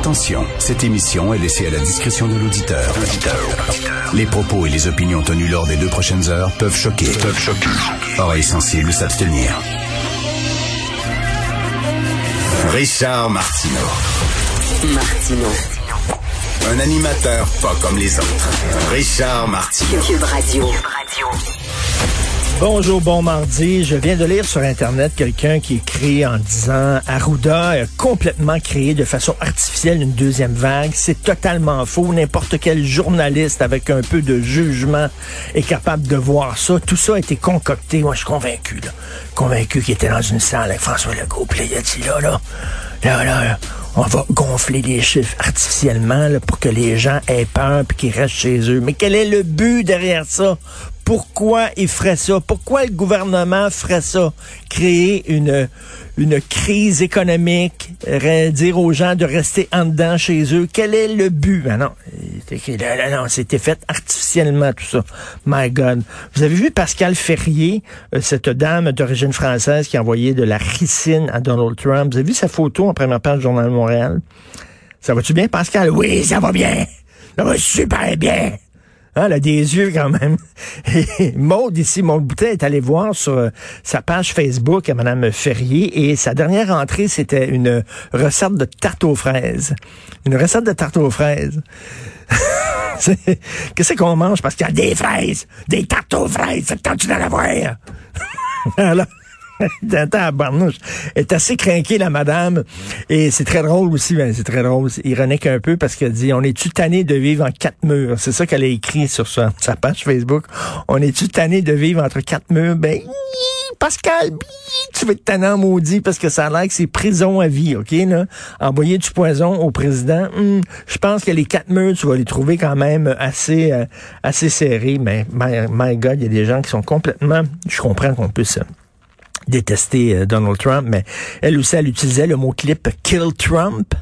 Attention, cette émission est laissée à la discrétion de l'auditeur. Les propos et les opinions tenues lors des deux prochaines heures peuvent choquer. Peuvent choquer. Oreilles sensibles s'abstenir. Richard Martineau. Martino. Un animateur pas comme les autres. Richard Martineau. Cube Radio. Bonjour, bon mardi. Je viens de lire sur Internet quelqu'un qui écrit en disant Arruda a complètement créé de façon artificielle une deuxième vague. C'est totalement faux. N'importe quel journaliste avec un peu de jugement est capable de voir ça. Tout ça a été concocté. Moi, je suis convaincu, là. Convaincu qu'il était dans une salle avec François Legault. Puis il a dit là, là, là, là, on va gonfler les chiffres artificiellement pour que les gens aient peur puis qu'ils restent chez eux. Mais quel est le but derrière ça? Pourquoi il ferait ça? Pourquoi le gouvernement ferait ça? Créer une, une crise économique, dire aux gens de rester en dedans chez eux. Quel est le but? Ben non, non, c'était fait artificiellement tout ça. My God. Vous avez vu Pascal Ferrier, euh, cette dame d'origine française qui a envoyé de la ricine à Donald Trump? Vous avez vu sa photo en première page du Journal de Montréal? Ça va-tu bien, Pascal? Oui, ça va bien. Ça va super bien. Elle a des yeux quand même. Et Maude ici, Maude Boutet est allée voir sur euh, sa page Facebook à Madame Ferrier et sa dernière entrée, c'était une recette de tarte aux fraises. Une recette de tarte aux fraises. Qu'est-ce qu'on mange? Parce qu'il y a des fraises, des tartes aux fraises. C'est temps tu la voir. Alors, est assez craquée, la madame. Et c'est très drôle aussi, ben, c'est très drôle, c'est ironique un peu parce qu'elle dit, on est-tu tanné de vivre en quatre murs? C'est ça qu'elle a écrit sur sa, page Facebook. On est-tu tanné de vivre entre quatre murs? Ben, Pascal, tu vas être tannant maudit parce que ça a l'air que c'est prison à vie, OK, là? Envoyer du poison au président, hmm, je pense que les quatre murs, tu vas les trouver quand même assez, euh, assez serrés. Mais, my, my God, il y a des gens qui sont complètement, je comprends qu'on puisse détester euh, Donald Trump, mais elle aussi, elle utilisait le mot clip Kill Trump.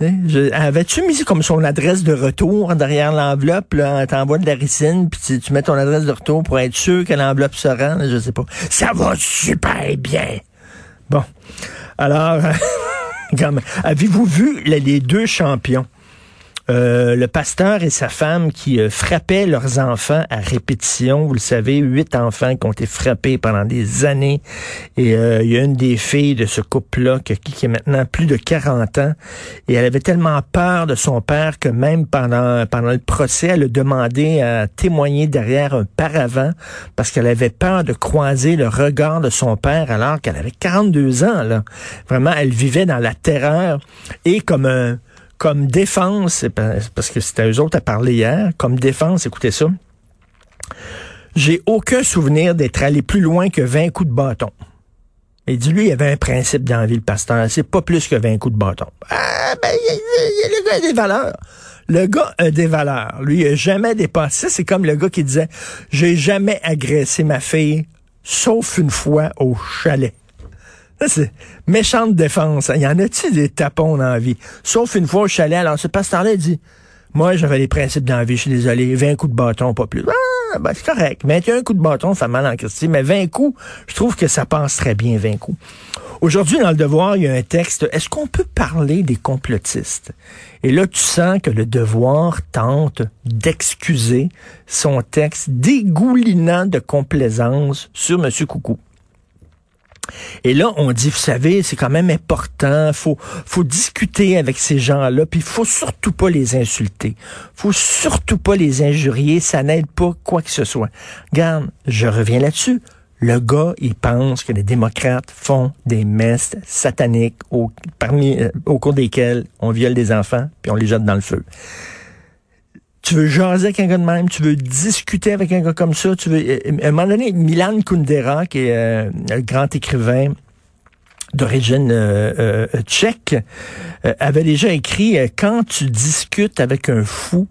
Hein? Avais-tu mis comme son adresse de retour derrière l'enveloppe, là, t'envoies de la ricine, puis tu, mets ton adresse de retour pour être sûr que l'enveloppe se rend, je sais pas. Ça va super bien. Bon. Alors, avez-vous vu les deux champions? Euh, le pasteur et sa femme qui euh, frappaient leurs enfants à répétition. Vous le savez, huit enfants qui ont été frappés pendant des années. Et euh, il y a une des filles de ce couple-là qui, qui, est maintenant plus de 40 ans. Et elle avait tellement peur de son père que même pendant, pendant le procès, elle a demandé à témoigner derrière un paravent parce qu'elle avait peur de croiser le regard de son père alors qu'elle avait 42 ans. Vraiment, elle vivait dans la terreur. Et comme un comme défense, parce que c'était eux autres à parler hier, comme défense, écoutez ça, j'ai aucun souvenir d'être allé plus loin que 20 coups de bâton. Et dit, lui, il y avait un principe dans la le pasteur. C'est pas plus que 20 coups de bâton. Ah, ben, le gars a des valeurs. Le gars a des valeurs. Lui, il a jamais dépassé. C'est comme le gars qui disait, j'ai jamais agressé ma fille, sauf une fois au chalet c'est méchante défense. Il y en a-tu des tapons dans la vie? Sauf une fois au chalet, alors ce pasteur-là dit, moi, j'avais les principes dans la vie, je suis désolé, 20 coups de bâton, pas plus. Ah, ben, c'est correct. 21 coups de bâton, ça fait mal en mais 20 coups, je trouve que ça passe très bien, 20 coups. Aujourd'hui, dans le devoir, il y a un texte. Est-ce qu'on peut parler des complotistes? Et là, tu sens que le devoir tente d'excuser son texte dégoulinant de complaisance sur M. Coucou. Et là, on dit, vous savez, c'est quand même important, faut, faut discuter avec ces gens-là, puis faut surtout pas les insulter, faut surtout pas les injurier, ça n'aide pas quoi que ce soit. Garde, je reviens là-dessus. Le gars, il pense que les démocrates font des messes sataniques au, euh, au cours desquelles on viole des enfants, puis on les jette dans le feu tu veux jaser avec un gars de même, tu veux discuter avec un gars comme ça, tu veux... Euh, à un moment donné, Milan Kundera, qui est euh, un grand écrivain d'origine euh, tchèque, avait déjà écrit Quand tu discutes avec un fou,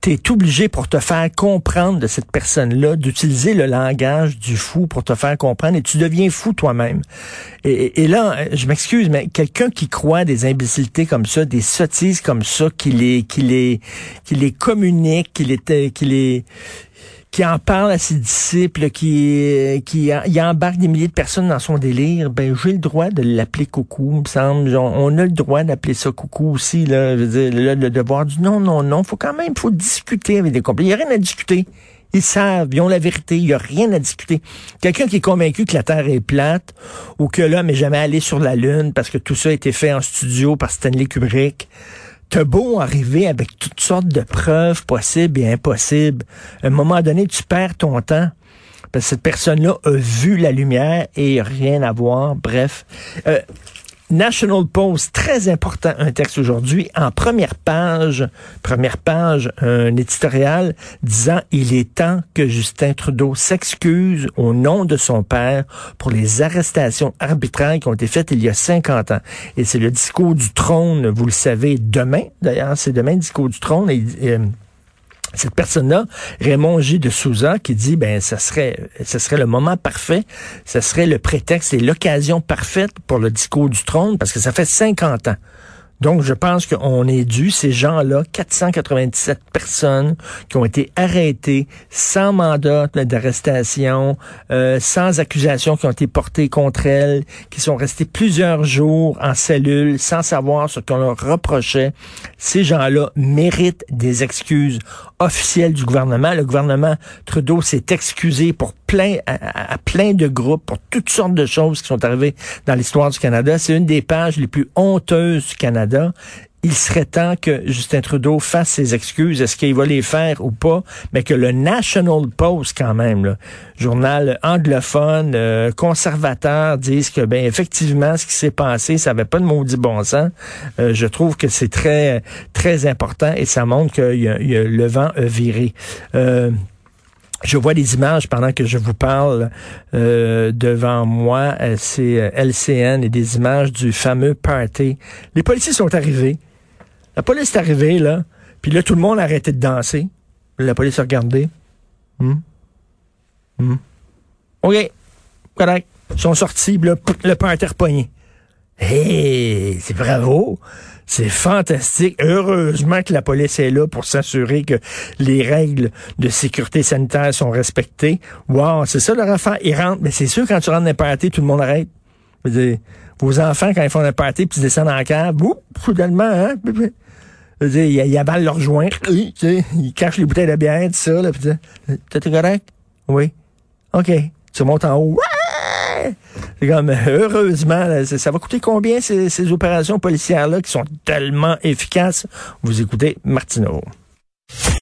tu es obligé pour te faire comprendre de cette personne-là d'utiliser le langage du fou pour te faire comprendre et tu deviens fou toi-même. Et, là, je m'excuse, mais quelqu'un qui croit des imbécilités comme ça, des sottises comme ça, qui les, qui les, qui les communique, qui les, qui les, qui en parle à ses disciples, qui, qui il embarque des milliers de personnes dans son délire, ben j'ai le droit de l'appeler coucou, me semble. On, a le droit d'appeler ça coucou aussi, là. Je veux dire, le, devoir du non, non, non. Faut quand même, faut discuter avec des compagnies. Il n'y a rien à discuter. Ils savent, ils ont la vérité, il n'y a rien à discuter. Quelqu'un qui est convaincu que la Terre est plate ou que l'homme n'est jamais allé sur la Lune parce que tout ça a été fait en studio par Stanley Kubrick, t'as beau arriver avec toutes sortes de preuves possibles et impossibles, à un moment donné, tu perds ton temps. Parce que cette personne-là a vu la lumière et rien à voir. Bref. Euh, National Post, très important, un texte aujourd'hui, en première page, première page, un éditorial disant il est temps que Justin Trudeau s'excuse au nom de son père pour les arrestations arbitraires qui ont été faites il y a 50 ans. Et c'est le discours du trône, vous le savez, demain, d'ailleurs, c'est demain le discours du trône. Et, euh, cette personne-là, Raymond J. de Souza, qui dit, ben, ça serait, ce serait le moment parfait, ce serait le prétexte et l'occasion parfaite pour le discours du trône, parce que ça fait 50 ans donc, je pense qu'on est dû, ces gens-là, 497 personnes qui ont été arrêtées sans mandat d'arrestation, euh, sans accusation qui ont été portées contre elles, qui sont restées plusieurs jours en cellule sans savoir ce qu'on leur reprochait. Ces gens-là méritent des excuses officielles du gouvernement. Le gouvernement Trudeau s'est excusé pour plein, à, plein de groupes, pour toutes sortes de choses qui sont arrivées dans l'histoire du Canada. C'est une des pages les plus honteuses du Canada il serait temps que Justin Trudeau fasse ses excuses. Est-ce qu'il va les faire ou pas? Mais que le National Post, quand même, journal anglophone, euh, conservateur, dise que, ben, effectivement, ce qui s'est passé, ça n'avait pas de maudit bon sens. Euh, je trouve que c'est très, très important et ça montre que le vent viré. Euh, je vois des images pendant que je vous parle euh, devant moi. Euh, c'est euh, LCN et des images du fameux party. Les policiers sont arrivés. La police est arrivée, là. Puis là, tout le monde a arrêté de danser. La police a regardé. Hmm? Hmm? OK. Correct. Ils sont sortis, là, le party repogné. Hé, c'est bravo. C'est fantastique. Heureusement que la police est là pour s'assurer que les règles de sécurité sanitaire sont respectées. Wow, c'est ça leur affaire. Ils rentrent. Mais c'est sûr, quand tu rentres dans un party, tout le monde arrête. Dire, vos enfants, quand ils font un party, puis ils descendent en cave, boum, soudainement, hein? Dire, ils, ils avalent leurs joints, ils cachent les bouteilles de bière, tout ça, là, puis correct? Oui. OK. Tu montes en haut. Comme, heureusement, ça va coûter combien ces, ces opérations policières-là qui sont tellement efficaces? Vous écoutez Martineau.